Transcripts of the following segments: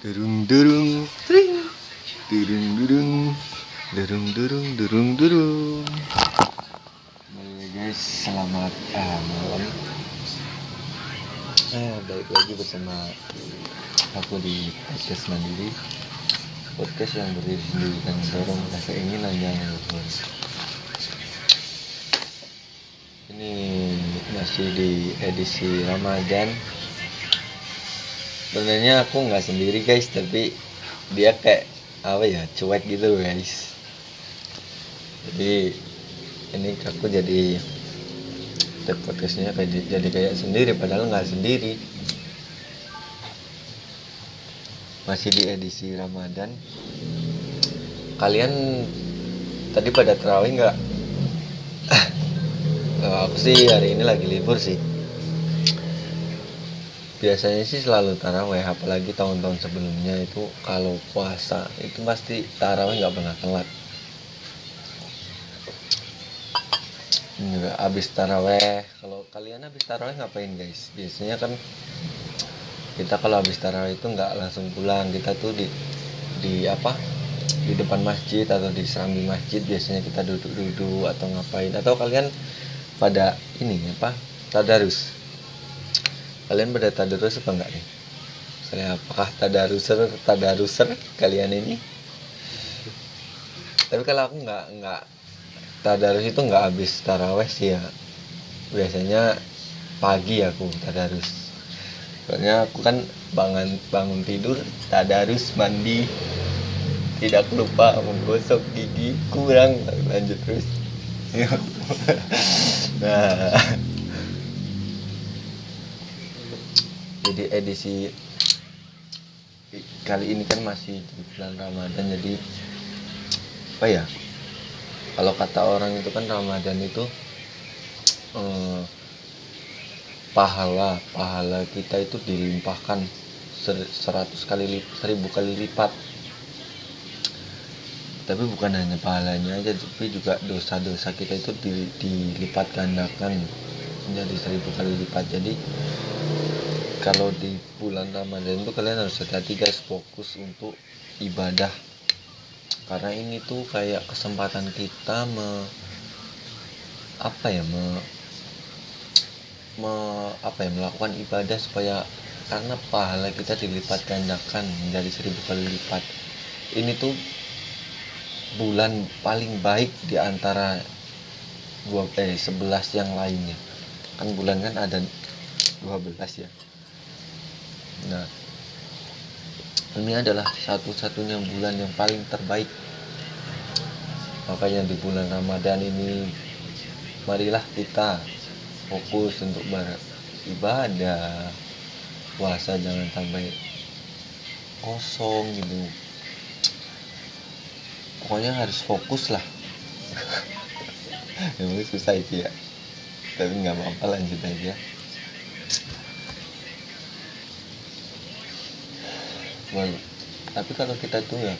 Durung durung. Durung durung durung durung durung durung. Baik guys, selamat ah, malam. Eh, balik lagi bersama aku di podcast mandiri. Podcast yang berdiri sendiri dan rasa keinginan yang. Ini masih di edisi Ramadan sebenarnya aku nggak sendiri guys tapi dia kayak apa ya cuek gitu guys. Jadi ini aku jadi podcastnya kayak jadi kayak sendiri padahal nggak sendiri. Masih di edisi Ramadan. Kalian tadi pada terawih nggak? Aku sih hari ini lagi libur sih biasanya sih selalu taraweh apalagi tahun-tahun sebelumnya itu kalau puasa itu pasti taraweh nggak pernah telat. Juga habis taraweh kalau kalian habis taraweh ngapain guys? Biasanya kan kita kalau habis taraweh itu nggak langsung pulang. Kita tuh di di apa? Di depan masjid atau di serambi masjid biasanya kita duduk-duduk atau ngapain. Atau kalian pada ini apa? Tadarus kalian pada tadarus apa enggak nih? Saya apakah tadaruser tadaruser kalian ini? Tapi kalau aku nggak nggak tadarus itu nggak habis taraweh sih ya. Biasanya pagi aku tadarus. Soalnya aku kan bangun bangun tidur tadarus mandi. Tidak lupa menggosok gigi kurang. Lanjut terus. Nah jadi edisi kali ini kan masih di bulan Ramadan jadi apa ya? Kalau kata orang itu kan Ramadan itu eh, pahala pahala kita itu dilimpahkan seratus kali seribu kali lipat. Tapi bukan hanya pahalanya aja tapi juga dosa-dosa kita itu dilipat gandakan menjadi seribu kali lipat. Jadi kalau di bulan Ramadan itu kalian harus hati-hati guys. Fokus untuk ibadah. Karena ini tuh kayak kesempatan kita me apa ya me, me apa ya melakukan ibadah supaya karena pahala kita dilipat gandakan menjadi seribu kali lipat. Ini tuh bulan paling baik di antara dua eh sebelas yang lainnya. Kan bulan kan ada 12 ya Nah, ini adalah satu-satunya bulan yang paling terbaik. Makanya di bulan Ramadan ini, marilah kita fokus untuk beribadah. Puasa jangan sampai kosong gitu. Pokoknya harus fokus lah. Ini susah itu ya. Tapi nggak apa-apa lanjut aja. Tapi kalau kita tuh ya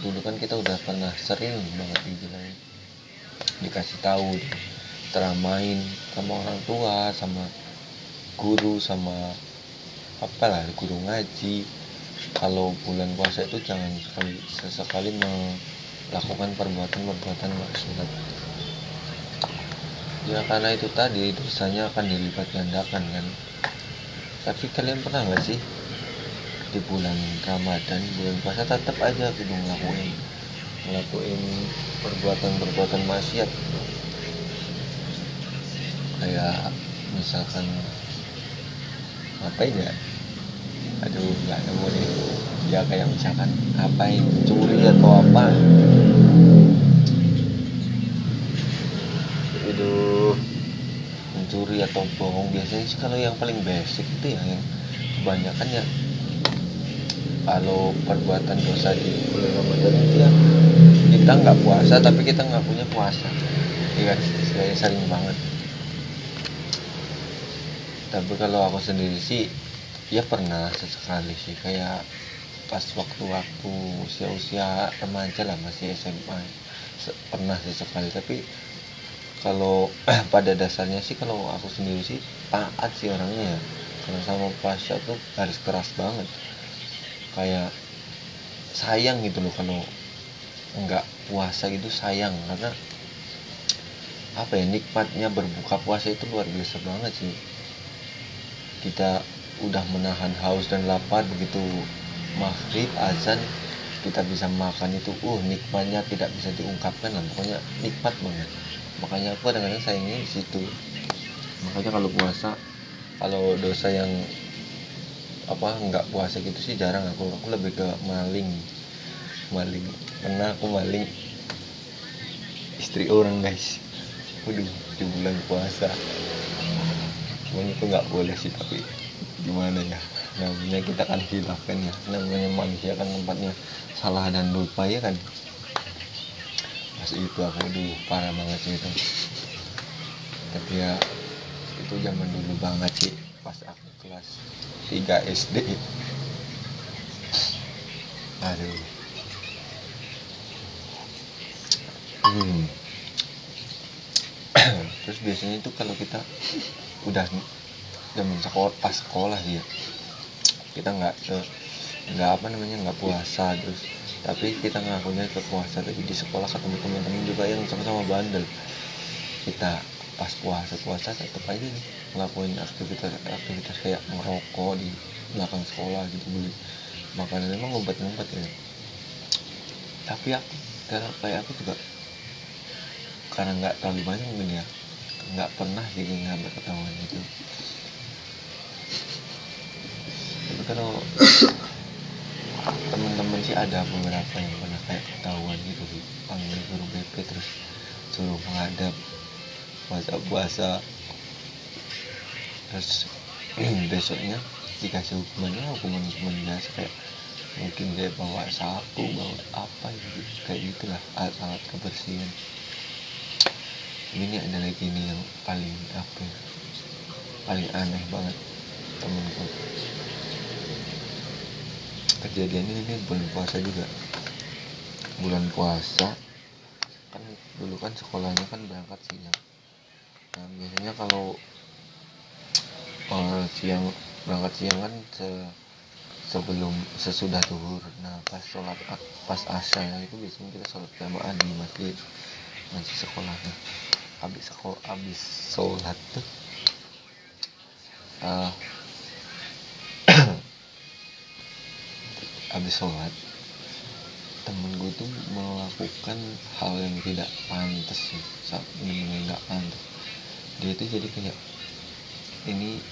dulu kan kita udah pernah sering banget dibilang dikasih tahu teramain sama orang tua sama guru sama apa lah guru ngaji. Kalau bulan puasa itu jangan sekali sesekali melakukan perbuatan-perbuatan maksiat. Ya karena itu tadi dosanya akan dilipat gandakan kan? Tapi kalian pernah nggak sih di bulan Ramadan bulan puasa tetap aja kudu ngelakuin. Ngelakuin perbuatan-perbuatan maksiat. Kayak misalkan ngapain ya? Aduh nggak nemu nih ya kayak misalkan ngapain? Curi atau apa? Itu mencuri atau bohong. Biasanya sih kalau yang paling basic itu ya yang kebanyakan ya kalau perbuatan dosa di bulan Ramadan itu ya kita nggak puasa tapi kita nggak punya puasa. Iya kan? Saya sering banget. Tapi kalau aku sendiri sih ya pernah sesekali sih. Kayak pas waktu-waktu usia-usia remaja lah masih SMA pernah sesekali. Tapi kalau pada dasarnya sih kalau aku sendiri sih taat sih orangnya. Ya kalau sama puasa tuh harus keras banget kayak sayang gitu loh kalau nggak puasa gitu sayang. Karena apa ya nikmatnya berbuka puasa itu luar biasa banget sih. Kita udah menahan haus dan lapar begitu maghrib azan kita bisa makan itu uh nikmatnya tidak bisa diungkapkan lah. Pokoknya nikmat banget. Makanya aku kadang-kadang sayangnya di situ. Makanya kalau puasa kalau dosa yang apa nggak puasa gitu sih jarang aku. Aku lebih ke maling. Maling. Pernah aku maling istri orang guys. Waduh di bulan puasa. Cuman itu nggak boleh sih tapi gimana ya? Namanya kita kan hilaf kan ya. Namanya manusia kan tempatnya salah dan lupa ya kan? Pas itu aku dulu parah banget sih itu. Tapi ya itu zaman dulu banget sih pas aku kelas 3 SD aduh. Hmm. terus biasanya itu kalau kita udah zaman sekolah pas sekolah sih ya kita nggak nggak apa namanya nggak puasa terus tapi kita ngakunya ke puasa tapi di sekolah ketemu teman-teman juga yang sama-sama bandel. Kita pas puasa puasa tetap aja ngelakuin aktivitas aktivitas kayak ngerokok di belakang sekolah gitu beli makanan. Emang ngumpet-ngumpet ya. Tapi aku kayak aku juga karena nggak terlalu banyak mungkin ya nggak pernah sih ngambil ketahuan gitu. Tapi kalau teman-teman sih ada beberapa yang pernah kayak ketahuan gitu panggil guru BP terus suruh menghadap puasa puasa. Terus besoknya dikasih hukumannya hukuman hukuman biasa kayak mungkin kayak bawa sapu bawa apa gitu kayak gitulah alat-alat kebersihan. Ini ada lagi nih yang paling apa ya, paling aneh banget temenku kejadian ini bulan puasa juga. Bulan puasa kan dulu kan sekolahnya kan berangkat siang nah biasanya kalau uh, siang berangkat siang kan se sebelum sesudah duhur. Nah pas sholat pas asar itu biasanya kita sholat jamaah di masjid masjid sekolahnya habis sekolah habis sholat tuh uh, habis sholat temen gue tuh melakukan hal yang tidak pantas sih saat ini nggak pantas dia tuh jadi kayak ini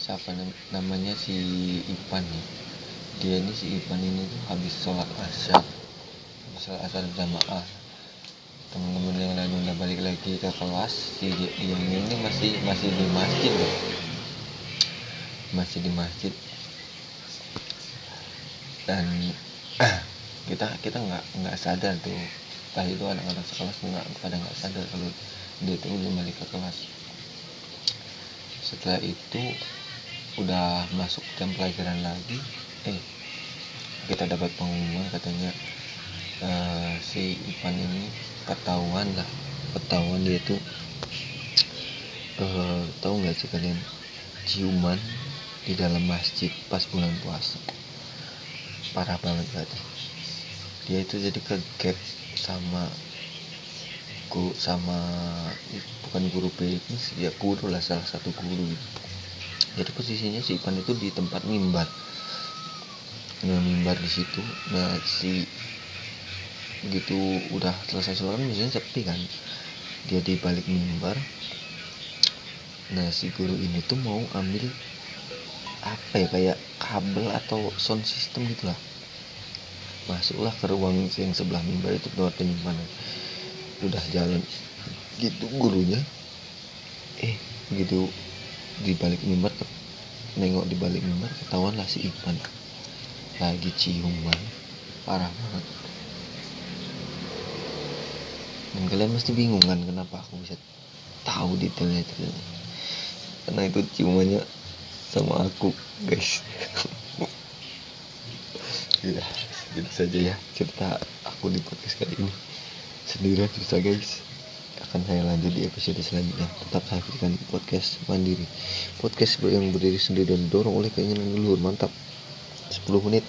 siapa namanya si Ipan nih. Dia ini si Ipan ini tuh habis sholat asar habis sholat asar jamaah teman-teman yang lain udah balik lagi ke kelas si dia ini masih masih di masjid loh. Masih di masjid. Dan kita kita nggak nggak sadar tuh. Entah itu anak-anak sekelas nggak pada nggak sadar kalau itu belum balik ke kelas. Setelah itu udah masuk jam pelajaran lagi. Eh kita dapat pengumuman katanya uh, si Ipan ini ketahuan lah. Ketahuan dia tuh uh, tahu nggak sih kalian? Ciuman di dalam masjid pas bulan puasa. Parah banget berarti. Dia itu jadi ke gap sama guru sama bukan guru bisnis ya guru lah salah satu guru gitu. jadi posisinya si Ipan itu di tempat mimbar. Nah mimbar di situ. Nah si begitu udah selesai sholat biasanya sepi kan. Dia di balik mimbar. Nah si guru ini tuh mau ambil apa ya kayak kabel atau sound system gitulah masuklah ke ruang yang sebelah mimbar itu tempat penyimpanan udah jalan. Gitu gurunya. Eh begitu di balik mimbar nengok di balik mimbar ketahuan lah si Ipan lagi ciuman. Parah banget. Dan kalian pasti bingung kan kenapa aku bisa tahu detailnya itu karena itu ciumannya sama aku guys. Ya gitu saja ya cerita aku di podcast kali ini sendirian cerita guys. Akan saya lanjut di episode selanjutnya. Tetap saksikan podcast mandiri. Podcast yang berdiri sendiri dan dorong oleh keinginan leluhur. Mantap. Menit